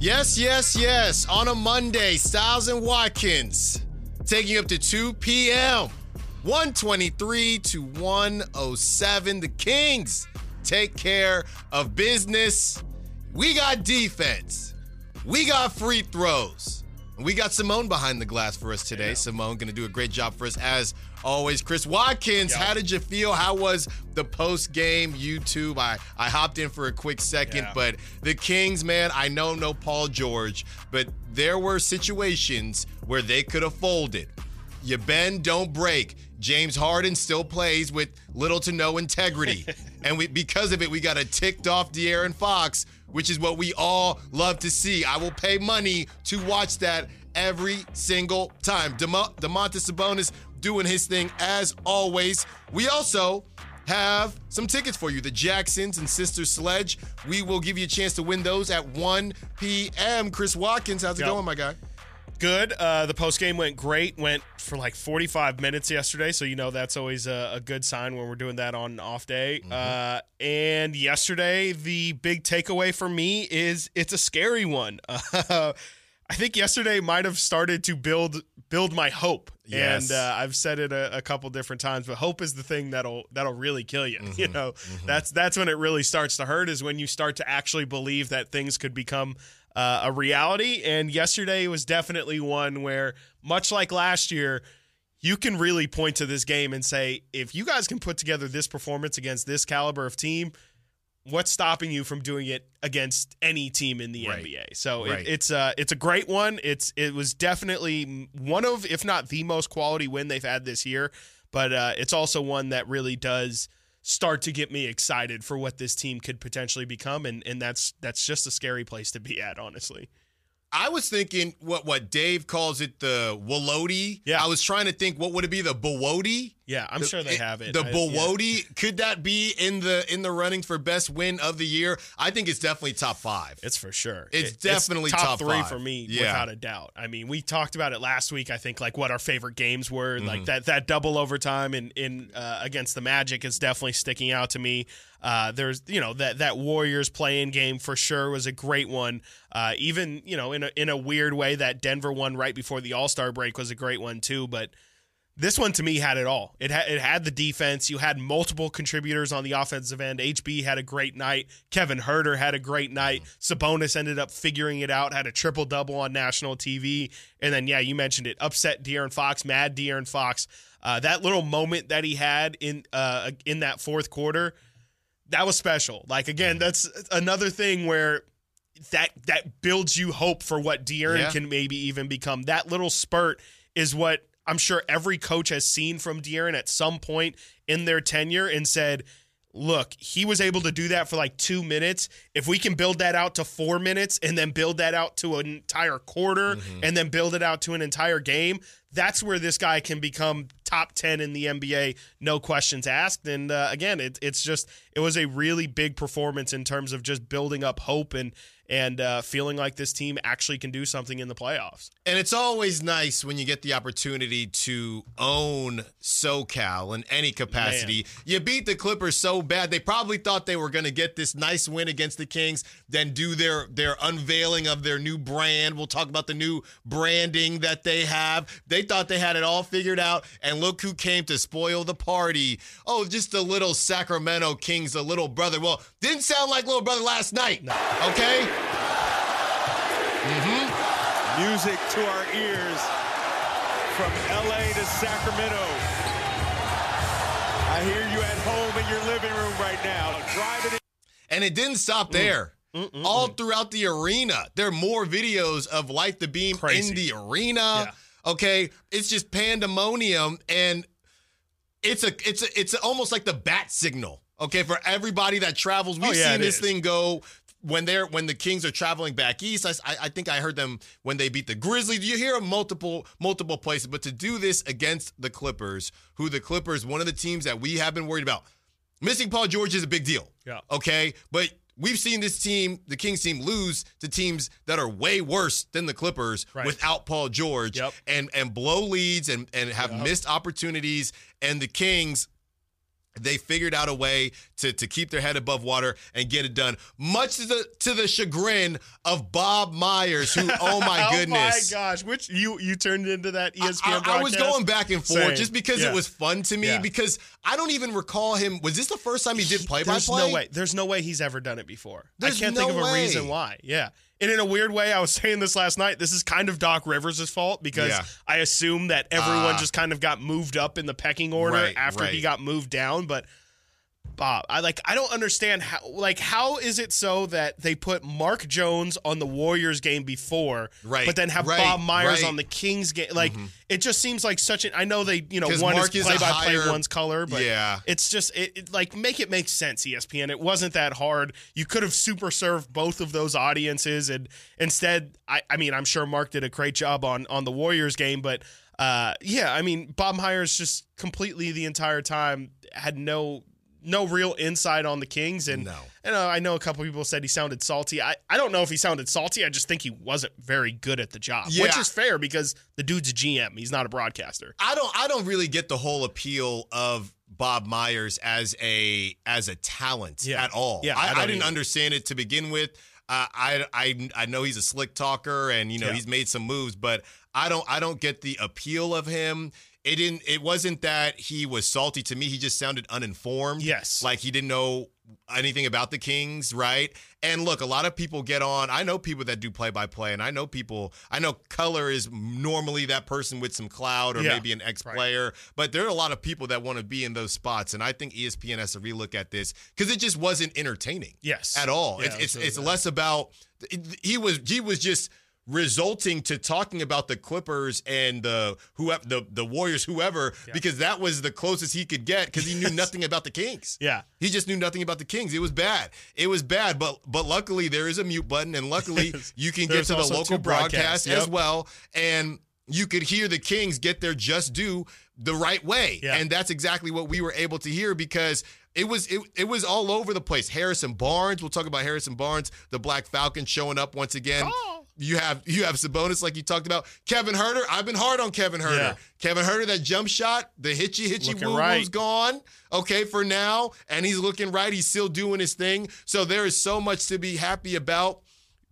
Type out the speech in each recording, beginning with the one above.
Yes, yes, yes. On a Monday, Stiles and Watkins taking you up to 2 p.m. 123 to 107. The Kings take care of business. We got defense. We got free throws. We got Simone behind the glass for us today. Simone going to do a great job for us as always. Chris Watkins, Yep. how did you feel? How was the post game YouTube? I, I hopped in for a quick second, Yeah. but the Kings, man, I know no Paul George, but there were situations where they could have folded. You bend, don't break. James Harden still plays with little to no integrity. and we, because of it, we got a ticked off De'Aaron Fox, which is what we all love to see. I will pay money to watch that every single time. Demo- Domantas Sabonis doing his thing as always. We also have some tickets for you. The Jacksons and Sister Sledge. We will give you a chance to win those at 1 p.m. Chris Watkins, how's it Yep. going, my guy? Good. Uh, the post game went great. Went for like 45 minutes yesterday, so you know that's always a, a good sign when we're doing that on an off day. Uh, and yesterday, the big takeaway for me is it's a scary one. I think yesterday might have started to build build my hope, Yes. and uh, I've said it a, a couple different times. But hope is the thing that'll that'll really kill you. You know, that's that's when it really starts to hurt. Is when you start to actually believe that things could become uh, a reality. And yesterday was definitely one where, much like last year, you can really point to this game and say, if you guys can put together this performance against this caliber of team, what's stopping you from doing it against any team in the Right. NBA? So Right. it, it's uh, it's a great one. It's it was definitely one of, if not the most quality win they've had this year. But uh, it's also one that really does start to get me excited for what this team could potentially become, and and that's that's just a scary place to be at, honestly. I was thinking what what Dave calls it the Wolodi. Yeah. I was trying to think what would it be the Bowodi? Yeah, I'm sure they have it. The I- yeah. Could that be in the in the running for best win of the year? I think it's definitely top five. It's for sure. It's It- definitely top, top three five. for me, Yeah. without a doubt. I mean, we talked about it last week. I think like what our favorite games were, Mm-hmm. like that that double overtime in in uh, against the Magic is definitely sticking out to me. Uh, there's you know that that Warriors playing game for sure was a great one. Uh, even you know in a in a weird way that Denver one right before the All Star break was a great one too, but. This one to me had it all. It had it had the defense. You had multiple contributors on the offensive end. HB had a great night. Kevin Huerter had a great night. Sabonis ended up figuring it out. Had a triple double on national TV. And then yeah, you mentioned it. Upset De'Aaron Fox. Mad De'Aaron Fox. Uh, that little moment that he had in uh, in that fourth quarter, that was special. Like again, mm-hmm. that's another thing where that that builds you hope for what De'Aaron Yeah. can maybe even become. That little spurt is what I'm sure every coach has seen from De'Aaron at some point in their tenure and said, look, he was able to do that for like two minutes. If we can build that out to four minutes and then build that out to an entire quarter and then build it out to an entire game, that's where this guy can become top 10 in the NBA, no questions asked. And uh, again, it, it's just, it was a really big performance in terms of just building up hope and, and uh, feeling like this team actually can do something in the playoffs. And it's always nice when you get the opportunity to own SoCal in any capacity. You beat the Clippers so bad, they probably thought they were going to get this nice win against the Kings, then do their their unveiling of their new brand. We'll talk about the new branding that they have. They thought they had it all figured out, and look who came to spoil the party. Oh, just the little Sacramento Kings, the little brother. Well, didn't sound like little brother last night. Okay? Mm-hmm. Music to our ears from LA to Sacramento. I hear you at home in your living room right now, driving in. And it didn't stop mm. there. Mm, mm, All throughout the arena, there are more videos of Light the Beam Crazy. in the arena. Yeah. Okay, it's just pandemonium, and it's a it's a it's almost like the bat signal. Okay, for everybody that travels, we've Oh, yeah, seen this is. thing go when they're when the Kings are traveling back east. I, I think I heard them when they beat the Grizzlies. You hear them multiple multiple places, but to do this against the Clippers, who the Clippers, one of the teams that we have been worried about. Missing Paul George is a big deal. Yeah. Okay. But we've seen this team, the Kings team, lose to teams that are way worse than the Clippers Right. without Paul George Yep. and and blow leads and and have Yep. missed opportunities. And the Kings, they figured out a way to, to keep their head above water and get it done, much to the to the chagrin of Bob Myers, who oh, oh my goodness, oh my gosh, which you you turned into that ESPN. I, I was going back and forth Same. just because Yeah. it was fun to me. Yeah. Because I don't even recall him. Was this the first time he did play-by-play? There's no way. There's no way he's ever done it before. There's I can't no think of a way. reason why. Yeah. And in a weird way, I was saying this last night. This is kind of Doc Rivers' fault because Yeah. I assume that everyone Ah. just kind of got moved up in the pecking order Right, after he got moved down. But Bob, I like I don't understand how like how is it so that they put Mark Jones on the Warriors game before, Right, but then have right, Bob Myers right. on the Kings game? Like it just seems like such an I know they you know one Mark is play by play, one's color, but Yeah. it's just it, it like make it make sense espn it wasn't that hard you could have super served both of those audiences and instead i i mean i'm sure mark did a great job on on the warriors game but uh yeah i mean bob myers just completely the entire time had no no real insight on the kings and No. and uh, i know a couple people said he sounded salty i i don't know if he sounded salty i just think he wasn't very good at the job which is fair because the dude's a gm he's not a broadcaster I don't I don't really get the whole appeal of Bob Myers as a as a talent Yeah. at all. Yeah, I I, I, didn't either. understand it to begin with. Uh, I I I know he's a slick talker and you know Yeah. he's made some moves, but I don't I don't get the appeal of him. It didn't. It wasn't that he was salty to me. He just sounded uninformed. Yes. like he didn't know anything about the Kings, right? And look, a lot of people get on. I know people that do play by play, and I know people. I know Color is normally that person with some cloud or Yeah. maybe an ex player, but there are a lot of people that want to be in those spots, and I think ESPN has to relook at this because it just wasn't entertaining. Yes. at all. Yeah, it's it's, it's less about he was he was just resulting to talking about the Clippers and the whoever the the Warriors whoever because that was the closest he could get because he knew nothing about the Kings. Yeah. He just knew nothing about the Kings. It was bad. It was bad, but but luckily there is a mute button and luckily you can get to the local two broadcasts, broadcast as well and you could hear the Kings get their just due the right way. Yeah. And that's exactly what we were able to hear because it was it, it was all over the place. Harrison Barnes, we'll talk about Harrison Barnes, the Black Falcon showing up once again. Oh. You have you have Sabonis like you talked about. Kevin Huerter, I've been hard on Kevin Huerter. Yeah. Kevin Huerter, that jump shot, the hitchy hitchy woo woo's right. gone. Okay, for now, and he's looking right. He's still doing his thing. So there is so much to be happy about.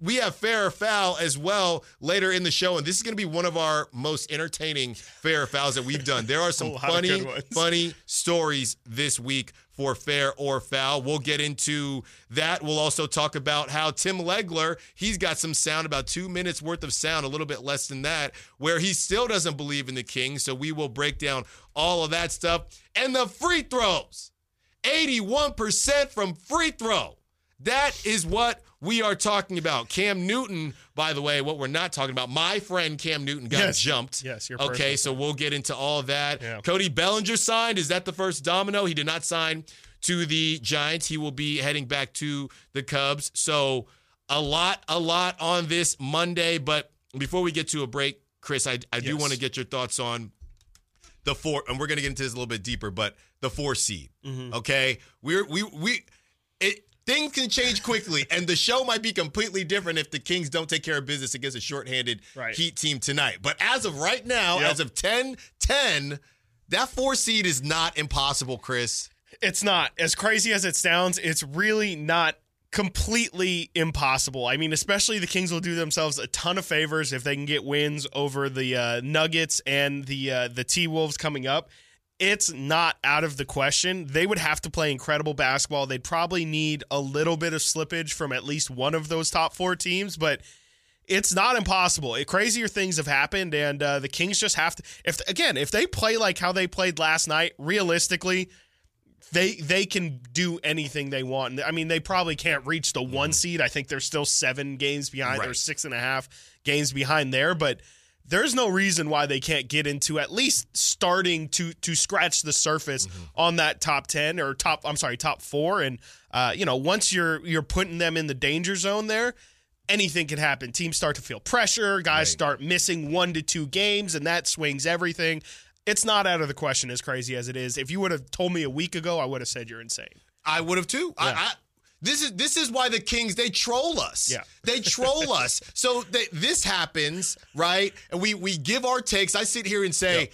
We have fair or foul as well later in the show, and this is going to be one of our most entertaining fair or fouls that we've done. There are some funny, funny stories this week for fair or foul. We'll get into that. We'll also talk about how Tim Legler, he's got some sound, about two minutes worth of sound, a little bit less than that, where he still doesn't believe in the Kings. So we will break down all of that stuff. And the free throws 81% from free throw. That is what we are talking about. Cam Newton, by the way, what we're not talking about, my friend Cam Newton got Yes. jumped. Yes, your Okay, so we'll get into all that. Yeah. Cody Bellinger signed. Is that the first domino? He did not sign to the Giants. He will be heading back to the Cubs. So a lot, a lot on this Monday. But before we get to a break, Chris, I, I do want to get your thoughts on the four, and we're gonna get into this a little bit deeper, but the four seed. Mm-hmm. Okay, we're we we things can change quickly, and the show might be completely different if the Kings don't take care of business against a shorthanded Right. Heat team tonight. But as of right now, Yep. as of 10-10, that four seed is not impossible, Chris. It's not. As crazy as it sounds, it's really not completely impossible. I mean, especially the Kings will do themselves a ton of favors if they can get wins over the uh, Nuggets and the uh, the T Wolves coming up. It's not out of the question. They would have to play incredible basketball. They'd probably need a little bit of slippage from at least one of those top four teams, but it's not impossible. It, crazier things have happened, and uh, the Kings just have to. If again, if they play like how they played last night, realistically, they they can do anything they want. I mean, they probably can't reach the one seed. I think they're still seven games behind, or Mm-hmm. Right. six and a half games behind there, but. There's no reason why they can't get into at least starting to to scratch the surface Mm-hmm. on that top ten or top. I'm sorry, top four. And uh, you know, once you're you're putting them in the danger zone there, anything can happen. Teams start to feel pressure. Guys Right. start missing one to two games, and that swings everything. It's not out of the question as crazy as it is. If you would have told me a week ago, I would have said you're insane. I would have too. I, I this is this is why the Kings they troll us. Yeah. They troll us. So they, this happens, right? And we we give our takes. I sit here and say,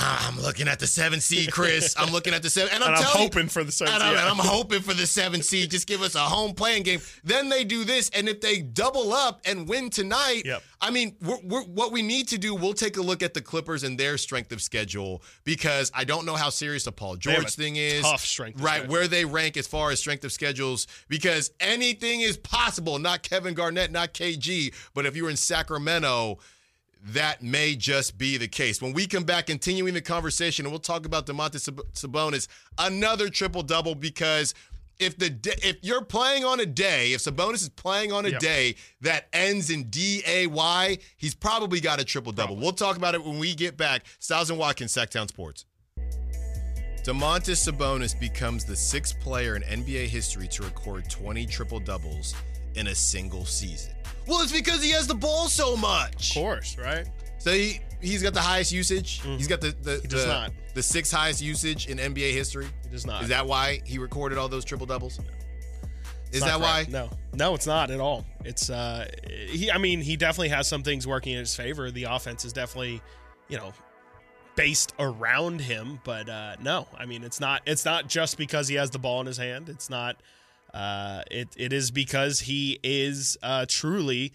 Ah, I'm looking at the seven seed, Chris. I'm looking at the seven, and I'm, And I'm telling you- hoping for the seven and I'm, and I'm hoping for the seven seed. Just give us a home playing game. Then they do this, and if they double up and win tonight, Yep. I mean, we're, we're, what we need to do, we'll take a look at the Clippers and their strength of schedule because I don't know how serious the Paul George thing is. tough strength of right? schedule. Where they rank as far as strength of schedules because anything is possible. Not Kevin Garnett, not KG, but if you're in Sacramento that may just be the case. When we come back, continuing the conversation, and we'll talk about Domantas Sab- Sabonis, another triple double because if the if you're playing on a day, if Sabonis is playing on a Yep. day that ends in D A Y, he's probably got a triple double. We'll talk about it when we get back. Stiles and Watkins, Sactown Sports. Domantas Sabonis becomes the sixth player in NBA history to record 20 triple doubles in a single season. Well, it's because he has the ball so much. Of course, right? So he he's got the highest usage. He's got the the does the, the sixth highest usage in NBA history. He does not. Is that why he recorded all those triple doubles? Is that not why? No, no, it's not at all. It's uh, he. I mean, he definitely has some things working in his favor. The offense is definitely, you know, based around him. But uh, no, I mean, it's not. It's not just because he has the ball in his hand. It's not. Uh, it it is because he is uh, truly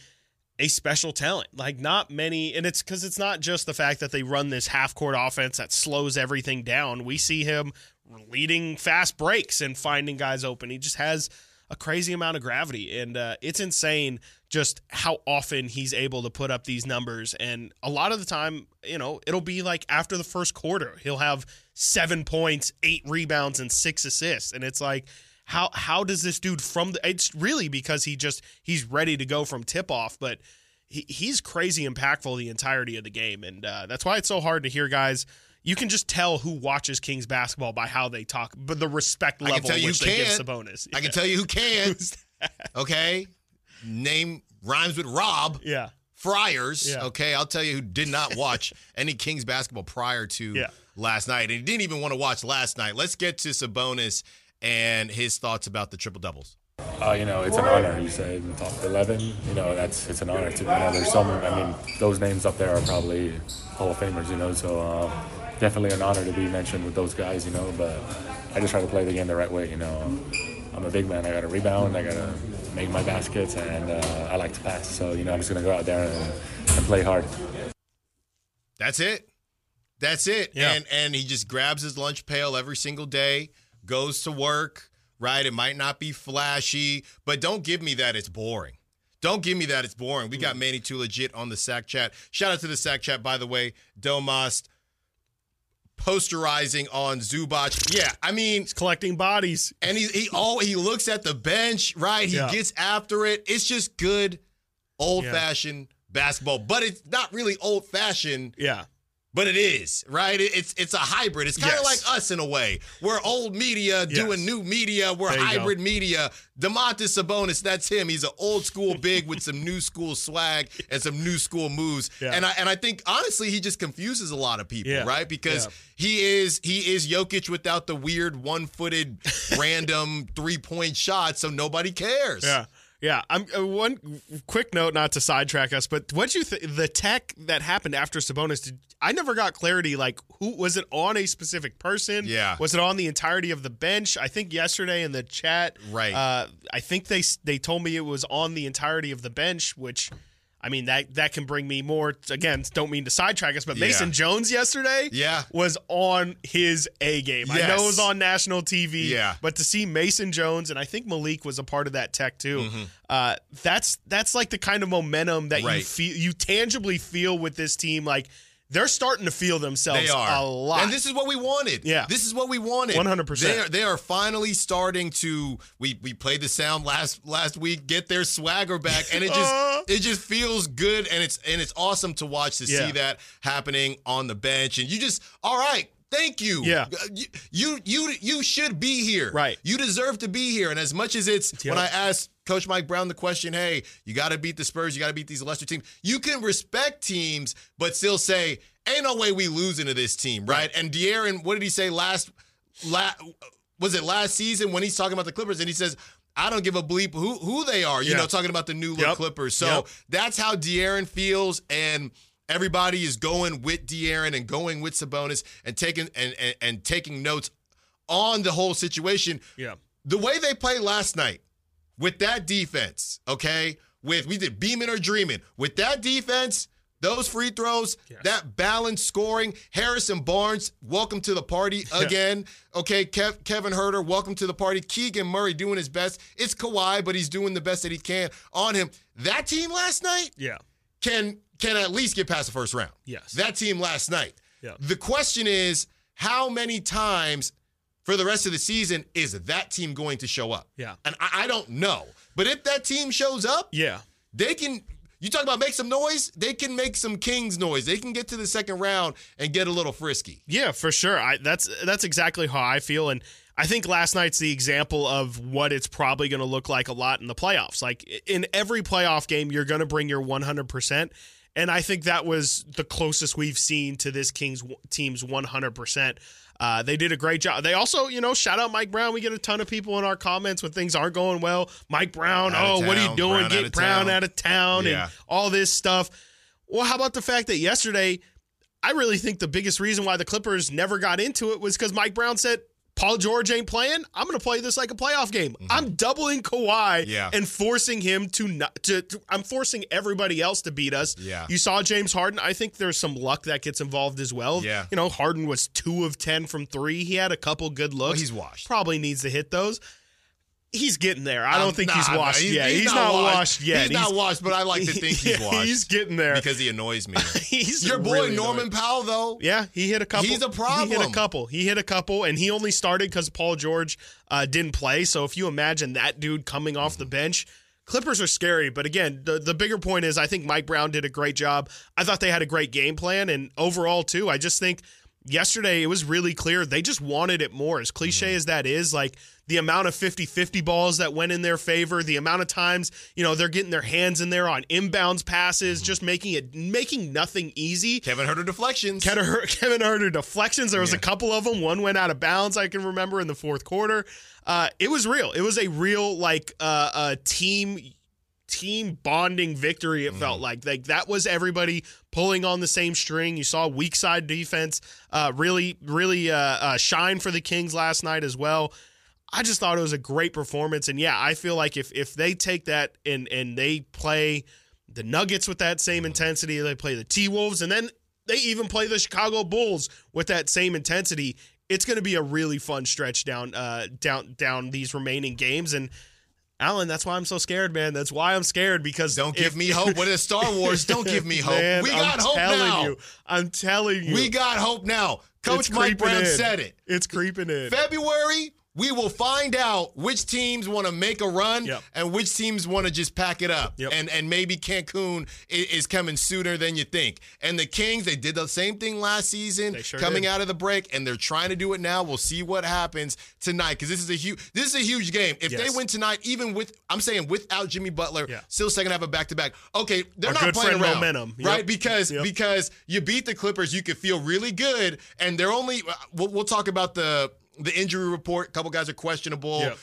a special talent. Like not many, and it's because it's not just the fact that they run this half court offense that slows everything down. We see him leading fast breaks and finding guys open. He just has a crazy amount of gravity, and uh, it's insane just how often he's able to put up these numbers. And a lot of the time, you know, it'll be like after the first quarter, he'll have seven points, eight rebounds, and six assists, and it's like. How how does this dude from the it's really because he just he's ready to go from tip off, but he, he's crazy impactful the entirety of the game, and uh, that's why it's so hard to hear guys. You can just tell who watches Kings basketball by how they talk, but the respect I can level tell you which they give can't. Sabonis. I can tell you who can. okay, name rhymes with Rob. Yeah, Friars. Yeah. Okay, I'll tell you who did not watch any Kings basketball prior to Yeah. last night, and he didn't even want to watch last night. Let's get to Sabonis and his thoughts about the triple doubles. Uh, you know, it's an honor. You said in the top 11. You know, that's it's an honor to. You know, there's some. I mean, those names up there are probably Hall of Famers. You know, so uh, definitely an honor to be mentioned with those guys. You know, but I just try to play the game the right way. You know, I'm a big man. I got to rebound. I got to make my baskets, and uh, I like to pass. So you know, I'm just gonna go out there and, and play hard. That's it. That's it. Yeah. And and he just grabs his lunch pail every single day, goes to work, right? It might not be flashy, but don't give me that it's boring. Don't give me that it's boring. We got mm. Manny Too Legit on the Sack Chat. Shout out to the Sack Chat, by the way. Domas posterizing on Zubac. Yeah, I mean, he's collecting bodies. and he he all he looks at the bench, right? He Yeah. gets after it. It's just good old fashioned basketball, but it's not really old fashioned Yeah, but it is right. It's it's a hybrid. It's kind of Yes. like us in a way. We're old media doing Yes. new media. We're you go. hybrid media. Domantas Sabonis, that's him. He's an old school big with some new school swag and some new school moves. Yeah. And I and I think honestly he just confuses a lot of people, Yeah. right? Because Yeah. he is he is Jokic without the weird one footed random three point shot, so nobody cares. yeah, yeah. I'm uh, one quick note, not to sidetrack us, but what you th- the tech that happened after Sabonis? Did, I never got clarity. Like, who was it on a specific person? Yeah. Was it on the entirety of the bench? I think yesterday in the chat, Right. Uh, I think they they told me it was on the entirety of the bench, which. I mean that that can bring me more. Again, don't mean to sidetrack us, but Yeah. Mason Jones yesterday, Yeah. was on his A game. I know Yes. it was on national TV, Yeah. but to see Mason Jones and I think Malik was a part of that tech too. Mm-hmm. Uh, that's that's like the kind of momentum that you feel you tangibly feel with this team. Like they're starting to feel themselves They are a lot. and this is what we wanted. Yeah. this is what we wanted. 100%. They are, they are finally starting to. We we played the sound last last week. Get their swagger back, and it just Uh. it just feels good, and it's and it's awesome to watch to Yeah. see that happening on the bench. And you just all right. Thank you. Yeah. Uh, You, you you should be here. Right. You deserve to be here. And as much as it's Yep. when I asked Coach Mike Brown the question, hey, you got to beat the Spurs, you got to beat these lesser teams. You can respect teams, but still say, ain't no way we losing to this team, right? And De'Aaron, what did he say last? La, was it last season when he's talking about the Clippers and he says. I don't give a bleep who who they are, you Yeah. know, talking about the new look Yep. Clippers. So Yep. that's how De'Aaron feels, and everybody is going with De'Aaron and going with Sabonis and taking and, and, and taking notes on the whole situation. Yeah. The way they played last night with that defense, okay, with we did beaming or dreaming with that defense. Those free throws, Yes. that balanced scoring. Harrison Barnes, welcome to the party again. Okay, Kev, Kevin Huerter, welcome to the party. Keegan Murray doing his best. It's Kawhi, but he's doing the best that he can on him. That team last night Yeah. Can can at least get past the first round. Yes. That team last night. Yeah. The question is, how many times for the rest of the season is that team going to show up? Yeah. And I, I don't know. But if that team shows up, Yeah. they can. You talk about make some noise. They can make some Kings noise. They can get to the second round and get a little frisky. Yeah, for sure. I that's that's exactly how I feel and I think last night's the example of what it's probably going to look like a lot in the playoffs. Like in every playoff game you're going to bring your 100% and I think that was the closest we've seen to this Kings team's 100%. Uh, they did a great job. They also, you know, shout out Mike Brown. We get a ton of people in our comments when things aren't going well. Mike Brown, Out oh, of what are you doing? Brown Get of Brown town. out of town Yeah. and all this stuff. Well, how about the fact that yesterday I really think the biggest reason why the Clippers never got into it was because Mike Brown said, Paul George ain't playing. I'm going to play this like a playoff game. I'm doubling Kawhi Mm-hmm. Yeah. and forcing him to not to, to- I'm forcing everybody else to beat us. Yeah. You saw James Harden. I think there's some luck that gets involved as well. Yeah. You know, Harden was 2 of 10 from 3. He had a couple good looks. he's washed. Probably needs to hit those. He's getting there. I don't Um, think nah, he's nah, washed yet. He's, not, washed, yet. He's, not washed, but I like to think he's washed. He's getting there. because he annoys me. he's Your boy really Norman annoying. Powell, though. Yeah, he hit a couple. He's a problem. He hit a couple. He hit a couple, and he only started because Paul George uh, didn't play. So if you imagine that dude coming off the bench, Clippers are scary. But again, the, the bigger point is I think Mike Brown did a great job. I thought they had a great game plan, and overall too, I just think yesterday it was really clear they just wanted it more. As cliche Mm-hmm. as that is, like the amount of 50-50 balls that went in their favor, the amount of times, you know, they're getting their hands in there on inbounds passes, Mm-hmm. just making it making nothing easy. Kevin Huerter deflections. Kevin Huerter deflections. There was a couple of them. One went out of bounds. I can remember in the fourth quarter. Uh, it was real. It was a real like uh, uh, team team bonding victory. It felt like like that was everybody pulling on the same string. You saw weak side defense uh, really really uh, uh, shine for the Kings last night as well. I just thought it was a great performance, and yeah, I feel like if if they take that and and they play the Nuggets with that same intensity, they play the T Wolves, and then they even play the Chicago Bulls with that same intensity. It's going to be a really fun stretch down uh down down these remaining games, and Alan, that's why I'm so scared, man. That's why I'm scared because Don't if- give me hope. What is Star Wars? Don't give me hope. Man, we got I'm hope now. You, I'm telling you, We got hope now. Coach It's Mike Brown in. said it. It's creeping in. February, we will find out which teams want to make a run Yep. and which teams want to just pack it up. Yep. And and maybe Cancun is, is coming sooner than you think. And the Kings, they did the same thing last season, sure coming did. out of the break, and they're trying to do it now. We'll see what happens tonight because this is a huge this is a huge game. If they win tonight, even with I'm saying without Jimmy Butler, Yeah. still second half a back to back. Okay, they're Our not playing around, momentum. Yep. right? Because because you beat the Clippers, you could feel really good, and they're only. Uh, we'll, we'll talk about the the injury report. A couple guys are questionable. Yep.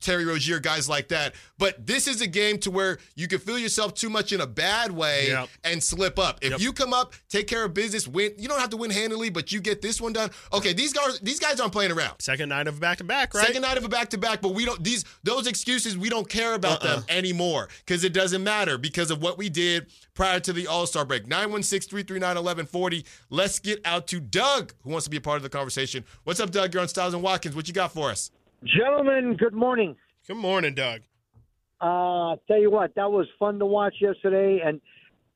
Terry Rozier, guys like that. But this is a game to where you can feel yourself too much in a bad way Yep. and slip up. If Yep. you come up, take care of business, win. You don't have to win handily, but you get this one done. Okay, these guys these guys aren't playing around. Second night of a back to back, right? Second night of a back to back, but we don't these those excuses we don't care about Uh-uh. them anymore because it doesn't matter because of what we did prior to the All Star break. 916-339-1140. Let's get out to Doug, who wants to be a part of the conversation. What's up, Doug? You're on Stiles and Watkins. What you got for us? Gentlemen, good morning. Good morning, Doug. Uh, tell you what, that was fun to watch yesterday, and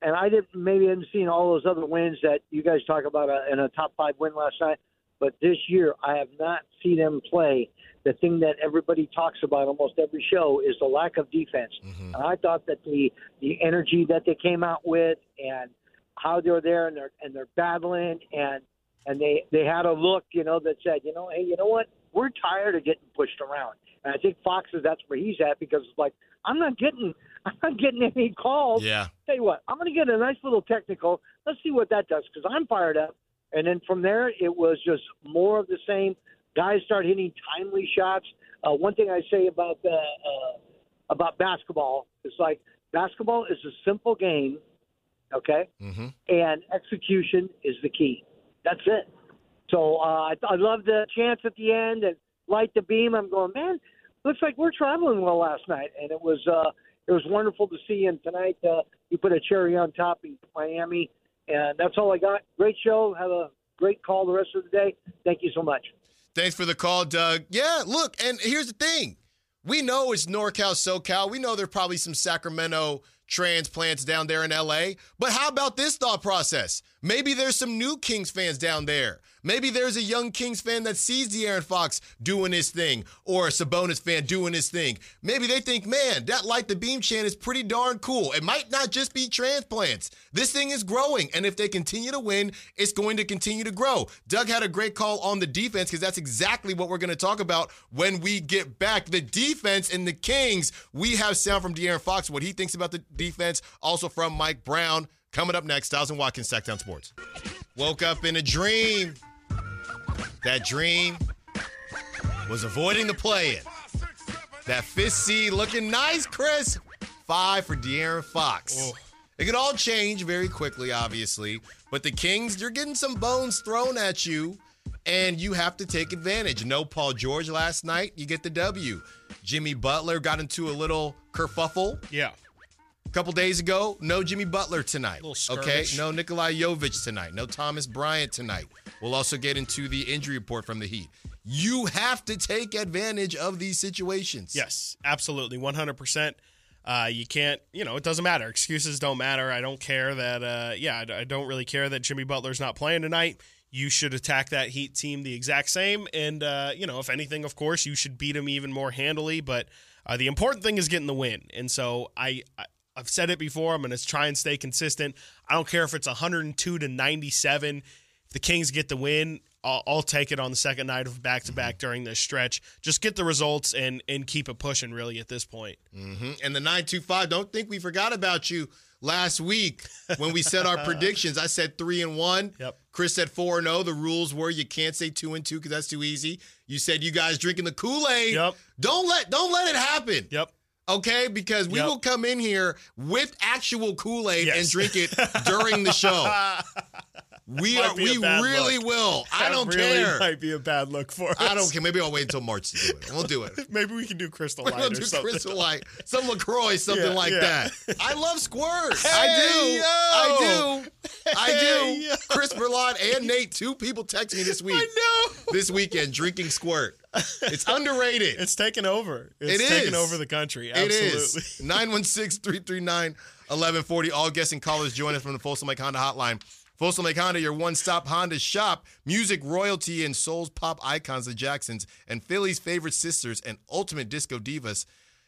and I didn't maybe hadn't seen all those other wins that you guys talk about uh, in a top five win last night, but this year I have not seen them play. The thing that everybody talks about almost every show is the lack of defense, mm-hmm. and I thought that the the energy that they came out with and how they're there and they're and they're battling and and they they had a look, you know, that said, you know, hey, you know what? We're tired of getting pushed around. And I think Fox is that's where he's at because it's like I'm not getting I'm not getting any calls. Yeah. Tell you what, I'm going to get a nice little technical. Let's see what that does because I'm fired up. And then from there, it was just more of the same. Guys start hitting timely shots. Uh, one thing I say about the uh, about basketball is like basketball is a simple game Okay, Mm-hmm. and execution is the key. That's it. So uh, I, I love the chance at the end and light the beam. I'm going, man. Looks like we're traveling well last night, and it was uh, it was wonderful to see. And tonight, uh, you put a cherry on top in Miami, and that's all I got. Great show. Have a great call the rest of the day. Thank you so much. Thanks for the call, Doug. Yeah, look, and here's the thing. We know it's NorCal, SoCal. We know there's probably some Sacramento transplants down there in LA. But how about this thought process? Maybe there's some new Kings fans down there. Maybe there's a young Kings fan that sees De'Aaron Fox doing his thing, or a Sabonis fan doing his thing. Maybe they think, man, that light the beam chant is pretty darn cool. It might not just be transplants. This thing is growing, and if they continue to win, it's going to continue to grow. Doug had a great call on the defense because that's exactly what we're going to talk about when we get back. The defense and the Kings. We have sound from De'Aaron Fox, what he thinks about the defense, also from Mike Brown. Coming up next, Thousand Watkins, Sactown Sports. Woke up in a dream. That dream was avoiding the play-in. That fifth seed looking nice, Chris. Five for De'Aaron Fox. Oh. It could all change very quickly, obviously. But the Kings, you're getting some bones thrown at you, and you have to take advantage. No Paul George last night. You get the W. Jimmy Butler got into a little kerfuffle Yeah. Couple days ago. No Jimmy Butler tonight. Okay. No Nikola Jovic tonight. No Thomas Bryant tonight. We'll also get into the injury report from the Heat. You have to take advantage of these situations. Yes, absolutely, one hundred percent. Uh, you can't, you know, it doesn't matter. Excuses don't matter. I don't care that. Uh, yeah, I, I don't really care that Jimmy Butler's not playing tonight. You should attack that Heat team the exact same, and uh, you know, if anything, of course, you should beat them even more handily. But uh, the important thing is getting the win, and so I, I I've said it before. I'm going to try and stay consistent. I don't care if it's 102 to 97. If the Kings get the win, I'll, I'll take it on the second night of back to back during this stretch. Just get the results and and keep it pushing. Really, at this point. Mhm. And the 925, don't think we forgot about you last week when we said our predictions. I said three and one. Yep. Chris said four and oh. The rules were you can't say two and two because that's too easy. You said you guys drinking the Kool-Aid. Yep. Don't let don't let it happen. Yep. Okay, because we Yep. will come in here with actual Kool-Aid and drink it during the show. We are we really look. will. I don't really care. Might be a bad look for us. I don't care. Maybe I'll wait until March to do it. We'll do it. Maybe we can do Crystal Light or do something. Crystal Light, some Lacroix, something Yeah, like yeah. that. I love squirt. Hey, I do. yo. I do. I do. Chris Berlant and Nate, two people text me this week. I know. This weekend, drinking squirt. It's underrated. It's taken over. It's It taken over the country. It Absolutely. is. 916 339 1140. All guests and callers join us from the Folsom Lake Honda Hotline. Folsom Lake Honda, your one stop Honda shop. Music, royalty, and Soul's pop icons, the Jacksons, and Philly's favorite sisters and ultimate disco divas.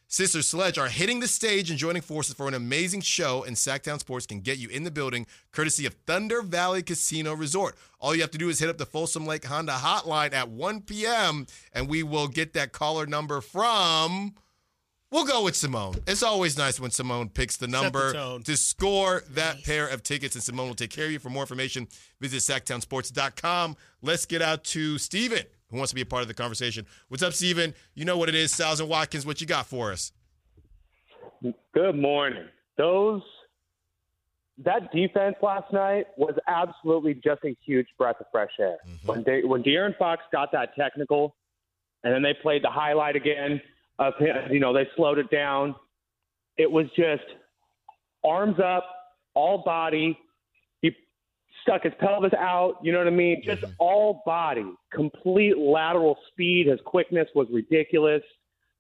Sister Sledge are hitting the stage and joining forces for an amazing show, and Sactown Sports can get you in the building courtesy of Thunder Valley Casino Resort. All you have to do is hit up the Folsom Lake Honda hotline at 1 p.m., and we will get that caller number from. We'll go with Simone. It's always nice when Simone picks the the number tone. to score that pair of tickets, and Simone will take care of you. For more information, visit sactownsports.com. Let's get out to Steven, who wants to be a part of the conversation. What's up, Steven? You know what it is. Stiles and Watkins, what you got for us? Good morning. Those that defense last night was absolutely just a huge breath of fresh air. Mm-hmm. When they, when De'Aaron Fox got that technical, and then they played the highlight again of him, you know, they slowed it down. It was just arms up, all body. He stuck his pelvis out. You know what I mean? Just mm-hmm. all body, complete lateral speed. His quickness was ridiculous.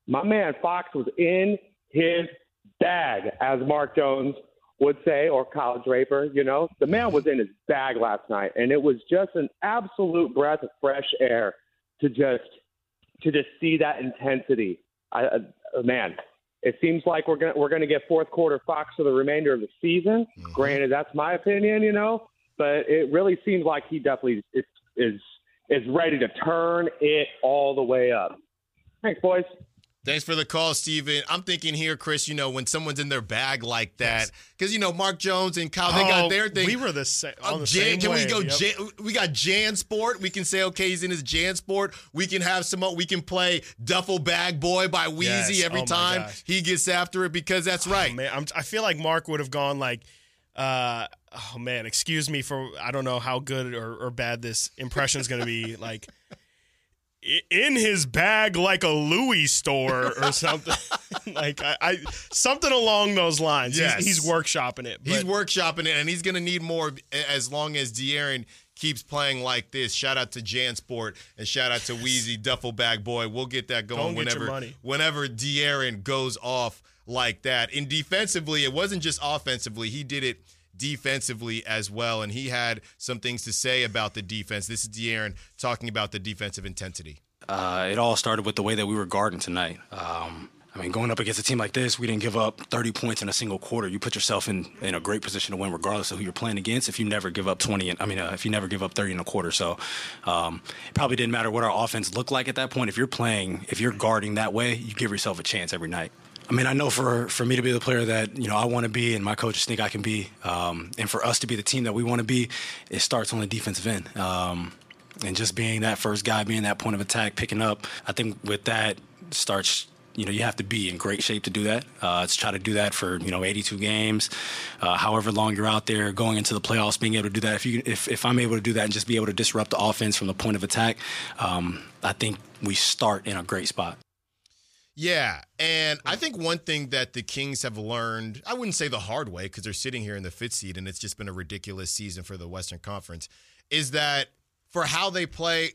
My man Fox was in his bag, as Mark Jones would say, or Kyle Draper. You know, the man was in his bag last night, and it was just an absolute breath of fresh air to just to just see that intensity. I, uh, man, it seems like we're gonna we're gonna get fourth quarter Fox for the remainder of the season. Granted, that's my opinion, you know, but it really seems like he definitely is is is ready to turn it all the way up. Thanks, boys. Thanks for the call, Steven. I'm thinking here, Chris, you know, when someone's in their bag like that, because, you know, Mark Jones and Kyle, they got Oh, their thing. We were the same. Uh, On the Jan, same can we go? yep. Jan, we got Jan Sport. We can say, okay, he's in his Jan Sport. We can have some. We can play Duffel Bag Boy by Wheezy Yes. every Oh time he gets after it because that's right. Oh, man, I'm, I feel like Mark would have gone like uh, oh man, excuse me for I don't know how good or, or bad this impression is going to be. Like in his bag, like a Louis store or something. like I, I, something along those lines. Yes. He's, he's workshopping it. He's workshopping it, and he's going to need more as long as De'Aaron keeps playing like this. Shout out to Jansport and shout out to Wheezy Duffel Bag Boy. We'll get that going get whenever whenever De'Aaron goes off like that. And defensively, it wasn't just offensively. He did it defensively as well, and he had some things to say about the defense. This is De'Aaron talking about the defensive intensity. Uh, it all started with the way that we were guarding tonight. Um, I mean, going up against a team like this, we didn't give up 30 points in a single quarter. You put yourself in, in a great position to win, regardless of who you're playing against. If you never give up 20, and, I mean, uh, if you never give up 30 in a quarter, so um, it probably didn't matter what our offense looked like at that point. If you're playing, if you're guarding that way, you give yourself a chance every night. I mean, I know for, for me to be the player that you know I want to be, and my coaches think I can be, um, and for us to be the team that we want to be, it starts on the defensive end. Um, and just being that first guy, being that point of attack, picking up. I think with that starts. You know, you have to be in great shape to do that. Uh, to try to do that for you know 82 games, uh, however long you're out there, going into the playoffs, being able to do that. If you if if I'm able to do that and just be able to disrupt the offense from the point of attack, um, I think we start in a great spot. Yeah, and I think one thing that the Kings have learned, I wouldn't say the hard way because they're sitting here in the fifth seed and it's just been a ridiculous season for the Western Conference, is that for how they play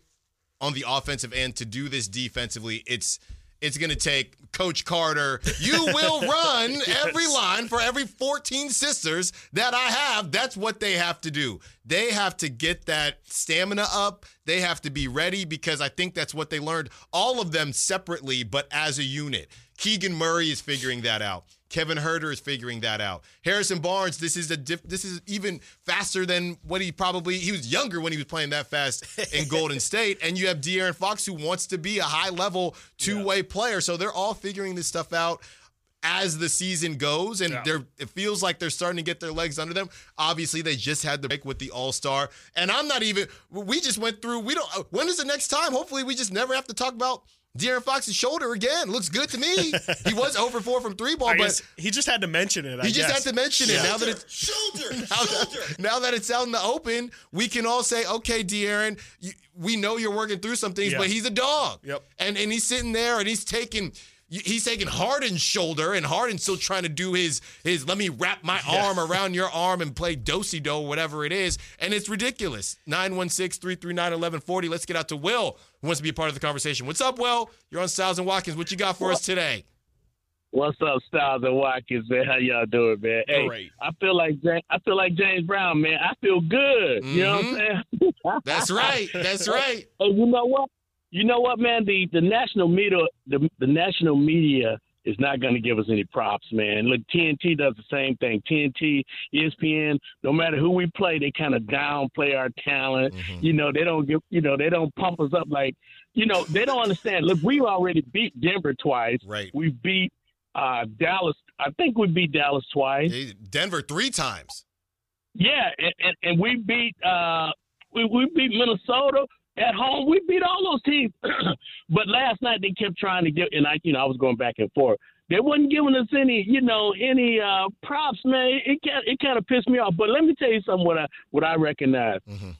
on the offensive end to do this defensively, it's it's going to take Coach Carter. You will run every line for every 14 sisters that I have. That's what they have to do. They have to get that stamina up. They have to be ready because I think that's what they learned, all of them separately, but as a unit. Keegan Murray is figuring that out. Kevin Huerter is figuring that out. Harrison Barnes, this is a diff- this is even faster than what he probably he was younger when he was playing that fast in Golden State. And you have De'Aaron Fox who wants to be a high level two way player. So they're all figuring this stuff out as the season goes, and Yeah. they're it feels like they're starting to get their legs under them. Obviously, they just had the break with the All Star, and I'm not even. We just went through. We don't. uh, When is the next time? Hopefully, we just never have to talk about De'Aaron Fox's shoulder again. Looks good to me. he was over four from three ball, I but he just had to mention it. I he just guess. had to mention it. Now that it's shoulder, now that, now that it's out in the open, we can all say, okay, De'Aaron, you, we know you're working through some things, Yeah. but he's a dog. Yep. And and he's sitting there and he's taking he's taking Harden's shoulder, and Harden's still trying to do his his let me wrap my arm around your arm and play do-si do whatever it is, and it's ridiculous. 916-339-1140. Let's get out to Will, who wants to be a part of the conversation. What's up, Will? You're on Stiles and Watkins. What you got for us today? What's up, Stiles and Watkins, man? How y'all doing, man? Hey, Great. I feel like James, I feel like James Brown, man. I feel good. You know what I'm mm-hmm. saying? That's right. That's right. Hey, you know what? You know what, man? The the national media, the the national media is not going to give us any props, man. Look, TNT does the same thing. TNT, ESPN, no matter who we play, they kind of downplay our talent. You know, they don't give, you know, they don't pump us up like, you know, they don't understand. Look, we already beat Denver twice. Right. We beat uh, Dallas. I think we beat Dallas twice. Denver three times. Yeah, and, and, and we beat uh we, we beat Minnesota at home. We beat all those teams. but last night they kept trying to get and I you know, I was going back and forth. They wasn't giving us any, you know, any uh props, man. It kind it kind of pissed me off. But let me tell you something what I what I recognize. Mhm.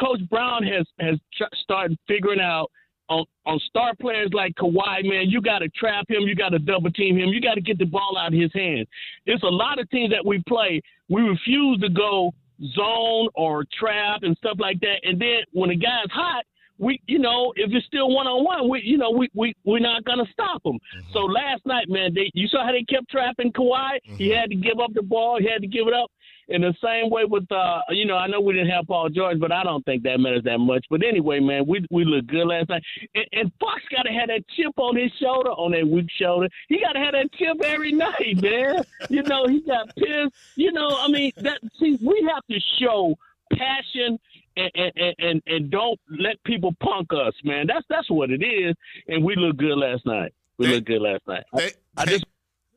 Coach Brown has has tr- started figuring out on on star players like Kawhi, man, you got to trap him, you got to double team him, you got to get the ball out of his hands. There's a lot of teams that we play, we refuse to go zone or trap and stuff like that. And then when the guy's hot, we, you know, if it's still one on one, we, you know, we we we're not gonna stop him. Mm-hmm. So last night, man, they you saw how they kept trapping Kawhi. He mm-hmm. had to give up the ball. He had to give it up. In the same way with, uh, you know, I know we didn't have Paul George, but I don't think that matters that much. But anyway, man, we we looked good last night. And, and Fox got to have that chip on his shoulder, on that weak shoulder. He got to have that chip every night, man. you know, he got pissed. You know, I mean, that see, we have to show passion and, and, and, and don't let people punk us, man. That's that's what it is. And we looked good last night. We They- looked good last night. I, I just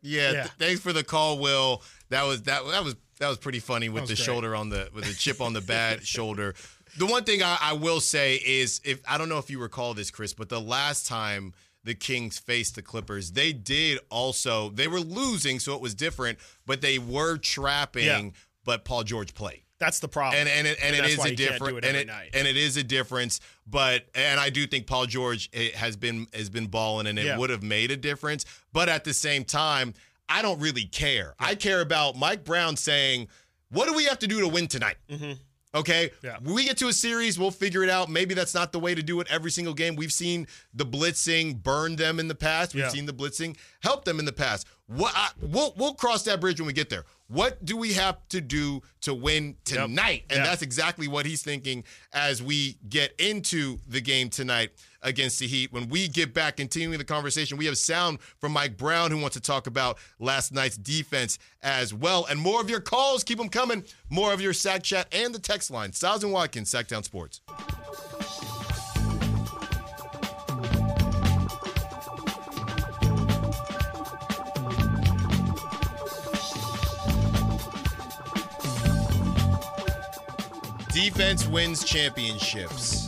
Yeah, Yeah. th- thanks for the call, Will. That was that that was that was pretty funny with the great. shoulder on the with the chip on the bad shoulder. The one thing I, I will say is if I don't know if you recall this, Chris, but the last time the Kings faced the Clippers, they did also they were losing, so it was different, but they were trapping Yeah. but Paul George played. That's the problem. And and it, and, And it is a you different and it night. and it is a difference. But and I do think Paul George eh, has been has been balling, and it Yeah. would have made a difference. But at the same time, I don't really care. I care about Mike Brown saying, "What do we have to do to win tonight?" Mm-hmm. Okay. Yeah. When we get to a series, we'll figure it out. Maybe that's not the way to do it every single game. We've seen the blitzing burn them in the past. We've Yeah. seen the blitzing help them in the past. What I, we'll we'll cross that bridge when we get there. What do we have to do to win tonight? And Yeah. that's exactly what he's thinking as we get into the game tonight against the Heat. When we get back, continuing the conversation, we have sound from Mike Brown who wants to talk about last night's defense as well. And more of your calls, keep them coming. More of your sack chat and the text line. Stiles and Watkins, Sactown Sports. Defense wins championships.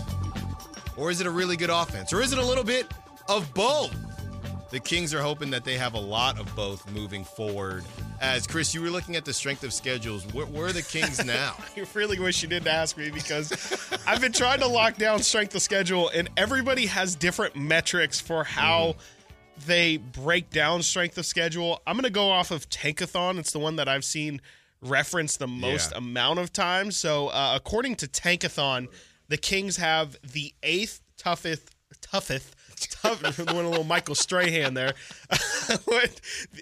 Or is it a really good offense? Or is it a little bit of both? The Kings are hoping that they have a lot of both moving forward. As Chris, you were looking at the strength of schedules. Where, where are the Kings now? I really wish you didn't ask me because I've been trying to lock down strength of schedule, and everybody has different metrics for how they break down strength of schedule. I'm going to go off of Tankathon. It's the one that I've seen referenced the most Yeah. amount of times. So, uh, according to Tankathon, the Kings have the eighth toughest, toughest, tough, went a little Michael Strahan there,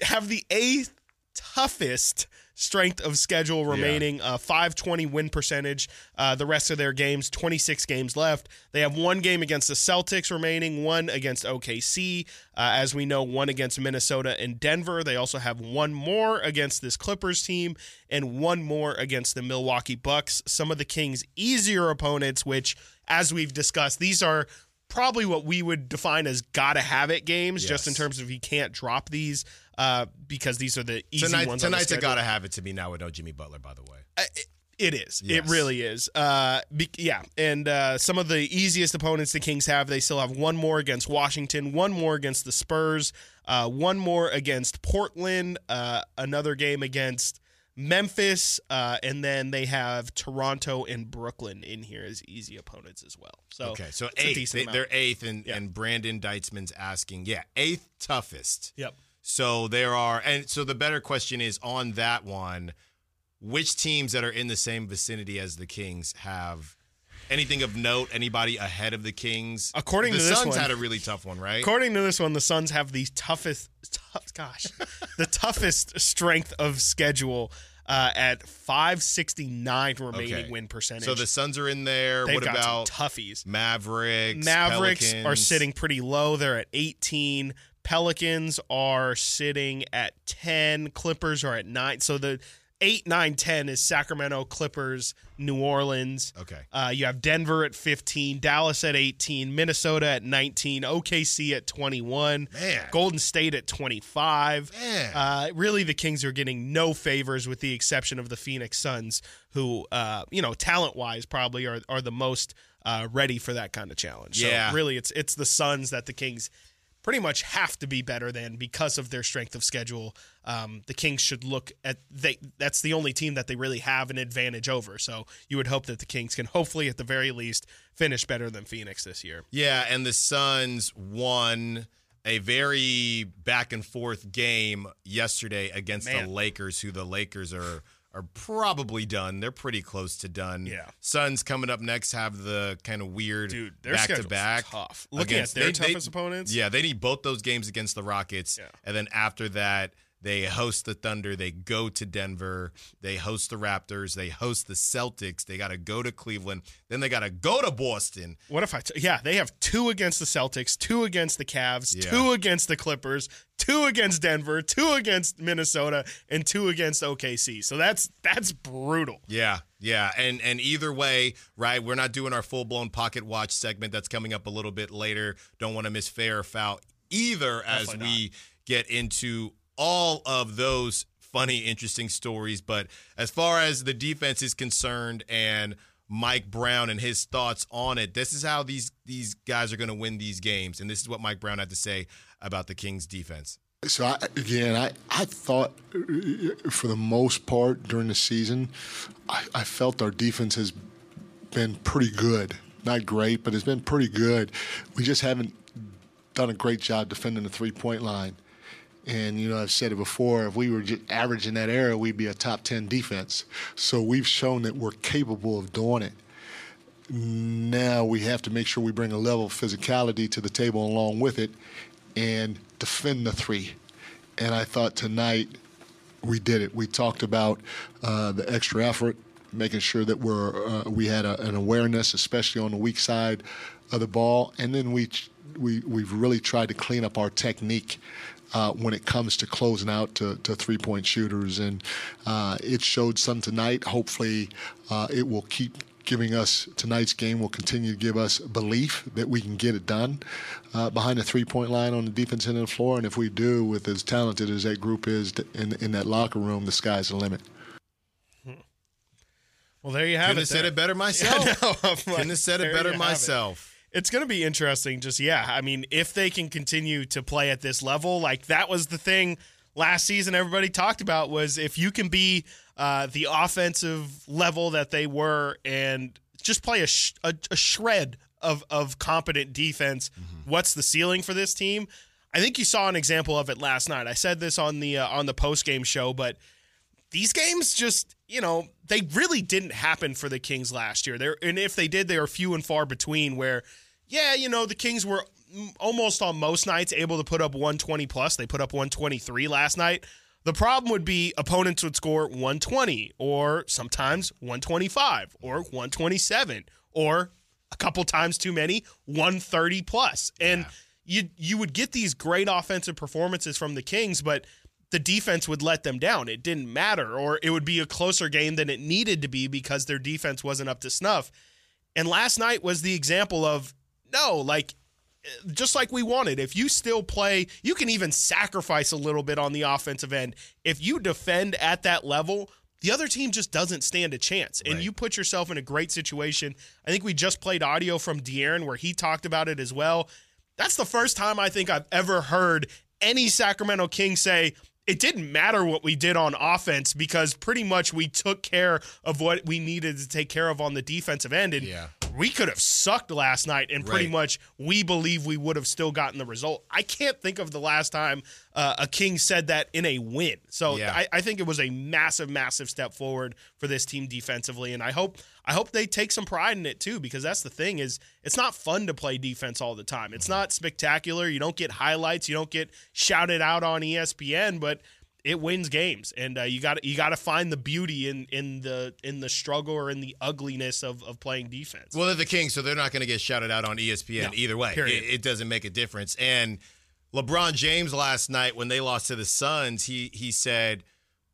have the eighth toughest strength of schedule remaining uh, 520 win percentage uh, the rest of their games 26 games left. They have one game against the celtics remaining one against okc uh, as we know one against minnesota and denver. They also have one more against this clippers team and one more against the milwaukee bucks. Some of the kings easier opponents which as we've discussed these are probably what we would define as gotta have it games just in terms of you can't drop these uh, because these are the easy Tonight, ones on the tonight's a gotta have it to me now with no Jimmy Butler, by the way. It is. Yes. It really is. Uh, be, yeah, and uh, some of the easiest opponents the Kings have, they still have one more against Washington, one more against the Spurs, uh, one more against Portland, uh, another game against Memphis, uh, and then they have Toronto and Brooklyn in here as easy opponents as well. So Okay, so eighth. they, they're eighth, and, Yeah. and Brandon Deitzman's asking, yeah, eighth toughest. Yep. So there are, and so the better question is on that one, which teams that are in the same vicinity as the Kings have anything of note? Anybody ahead of the Kings? According the to this Suns one- had a really tough one, right? According to this one, the Suns have the toughest, tough, gosh, the toughest strength of schedule uh, at 569 remaining Okay. win percentage. So the Suns are in there. They've what about toughies? Mavericks? Mavericks are sitting pretty low. They're at 18. Pelicans are sitting at 10. Clippers are at 9. So the 8, 9, 10 is Sacramento, Clippers, New Orleans. Okay. Uh, you have Denver at 15, Dallas at 18, Minnesota at 19, OKC at 21, Man. Golden State at 25. Man. Uh, really, the Kings are getting no favors with the exception of the Phoenix Suns, who, uh, you know, talent wise, probably are, are the most uh, ready for that kind of challenge. Yeah. So, really, it's, it's the Suns that the Kings pretty much have to be better than because of their strength of schedule. Um, the Kings should look at they. That's the only team that they really have an advantage over. So you would hope that the Kings can hopefully, at the very least, finish better than Phoenix this year. Yeah, and the Suns won a very back and forth game yesterday against Man. the Lakers, who the Lakers are are probably done. They're pretty close to done. Yeah. Suns coming up next have the kind of weird Dude, their back to back. tough. Looking at their toughest opponents? Yeah, they need both those games against the Rockets, Yeah. and then after that. They host the Thunder. They go to Denver. They host the Raptors. They host the Celtics. They got to go to Cleveland. Then they got to go to Boston. What if I? T- yeah, they have two against the Celtics, two against the Cavs, Yeah. two against the Clippers, two against Denver, two against Minnesota, and two against OKC. So that's that's brutal. Yeah, yeah, and and either way, right? We're not doing our full blown pocket watch segment that's coming up a little bit later. Don't want to miss fair or foul either as Definitely we get into all of those funny, interesting stories. But as far as the defense is concerned, and Mike Brown and his thoughts on it, this is how these these guys are going to win these games, and this is what Mike Brown had to say about the Kings defense. So I, again, I, I thought for the most part during the season, I, I felt our defense has been pretty good. Not great, but it's been pretty good. We just haven't done a great job defending the three point line. And, you know, I've said it before, if we were just average in that area, we'd be a top 10 defense. So we've shown that we're capable of doing it. Now we have to make sure we bring a level of physicality to the table along with it and defend the three. And I thought tonight we did it. We talked about uh, the extra effort, making sure that we're uh, we had a, an awareness, especially on the weak side of the ball, and then we we we've really tried to clean up our technique. Uh, when it comes to closing out to, to three point shooters. And uh, it showed some tonight. Hopefully, uh, it will keep giving us tonight's game will continue to give us belief that we can get it done uh, behind the three point line on the defense end of the floor. And if we do, with as talented as that group is in, in that locker room, the sky's the limit. Well, there you have Couldn't it. have said it better myself. Yeah, no, I'm like, Couldn't have said it better you have myself. It's going to be interesting. Just yeah, I mean, if they can continue to play at this level, like that was the thing last season. Everybody talked about was if you can be uh, the offensive level that they were and just play a, sh- a, a shred of of competent defense. What's the ceiling for this team? I think you saw an example of it last night. I said this on the uh, on the post game show, but these games just you know they really didn't happen for the Kings last year. There and if they did, they were few and far between. Where yeah, you know the Kings were almost on most nights able to put up 120 plus. They put up 123 last night. The problem would be opponents would score 120 or sometimes 125 or 127 or a couple times too many 130 plus. And you you would get these great offensive performances from the Kings, but the defense would let them down. It didn't matter, or it would be a closer game than it needed to be because their defense wasn't up to snuff. And last night was the example of no, like just like we wanted. If you still play, you can even sacrifice a little bit on the offensive end. If you defend at that level, the other team just doesn't stand a chance. And you put yourself in a great situation. I think we just played audio from De'Aaron where he talked about it as well. That's the first time I think I've ever heard any Sacramento King say, it didn't matter what we did on offense because pretty much we took care of what we needed to take care of on the defensive end. And Yeah. We could have sucked last night, and pretty Right. much we believe we would have still gotten the result. I can't think of the last time uh, a King said that in a win. So Yeah. I, I think it was a massive, massive step forward for this team defensively, and I hope I hope they take some pride in it too, because that's the thing is it's not fun to play defense all the time. It's not spectacular. You don't get highlights. You don't get shouted out on ESPN, but it wins games, and uh, you got you got to find the beauty in in the in the struggle or in the ugliness of, of playing defense. Well, they're the Kings, so they're not going to get shouted out on ESPN No, either way. It, it doesn't make a difference. And LeBron James last night, when they lost to the Suns, he he said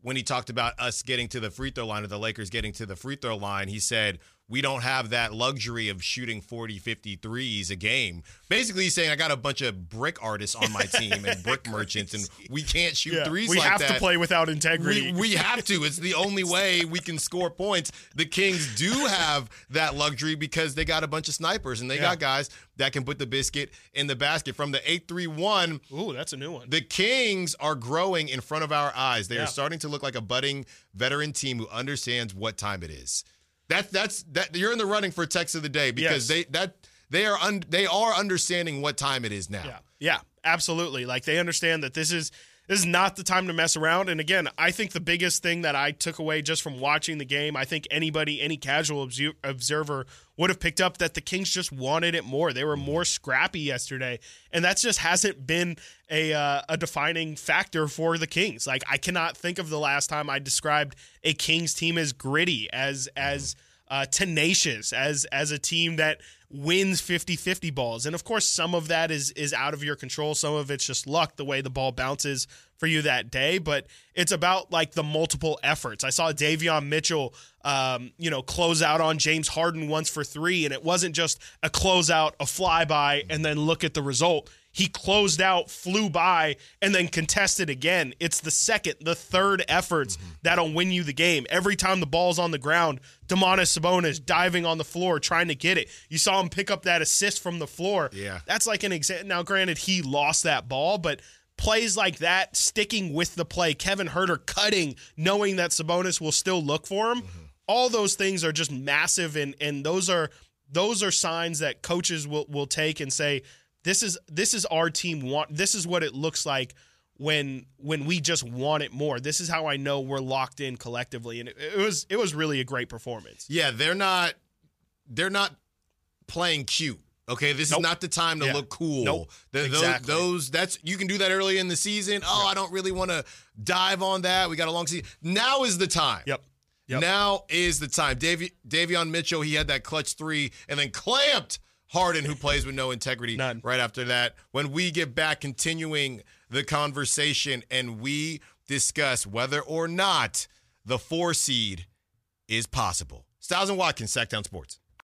when he talked about us getting to the free throw line or the Lakers getting to the free throw line, he said we don't have that luxury of shooting 40, 50 threes a game. Basically, he's saying I got a bunch of brick artists on my team and brick merchants, and we can't shoot Yeah, threes we like have that. to play without integrity. We, we have to. It's the only way we can score points. The Kings do have that luxury because they got a bunch of snipers and they Yeah. got guys that can put the biscuit in the basket. From the 8 3 1, Ooh, that's a new one. the Kings are growing in front of our eyes. They Yeah. are starting to look like a budding veteran team who understands what time it is. That, that's that you're in the running for text of the day because Yes. they that they are un, they are understanding what time it is now. Yeah, yeah, absolutely. Like they understand that this is this is not the time to mess around. And again, I think the biggest thing that I took away just from watching the game, I think anybody, any casual observer would have picked up that the Kings just wanted it more. They were more scrappy yesterday, and that just hasn't been a uh, a defining factor for the Kings. Like I cannot think of the last time I described a Kings team as gritty, as as uh, tenacious as as a team that wins 50-50 balls. And of course some of that is is out of your control. Some of it's just luck the way the ball bounces for you that day. But it's about like the multiple efforts. I saw davion mitchell um, you know close out on james harden once for three and it wasn't just a closeout a flyby and then look at the result he closed out, flew by, and then contested again. It's the second, the third efforts that'll win you the game. Every time the ball's on the ground, Domantas Sabonis diving on the floor trying to get it. You saw him pick up that assist from the floor. Yeah. That's like an example. Now, granted, he lost that ball, but plays like that, sticking with the play, Kevin Huerter cutting, knowing that Sabonis will still look for him. Mm-hmm. All those things are just massive, and and those are those are signs that coaches will will take and say, this is this is our team want. This is what it looks like when when we just want it more. This is how I know we're locked in collectively, and it, it was it was really a great performance. Yeah, they're not they're not playing cute. Okay, this Nope. is not the time to Yeah. look cool. Nope. The- those, Exactly. those that's you can do that early in the season. Oh, I don't really want to dive on that. We got a long season. Now is the time. Yep. Yep. Now is the time. Davi- Davion Mitchell, he had that clutch three and then clamped Harden, who plays with no integrity None. right after that. When we get back, continuing the conversation and we discuss whether or not the four seed is possible. Stiles and Watkins, Sactown Sports.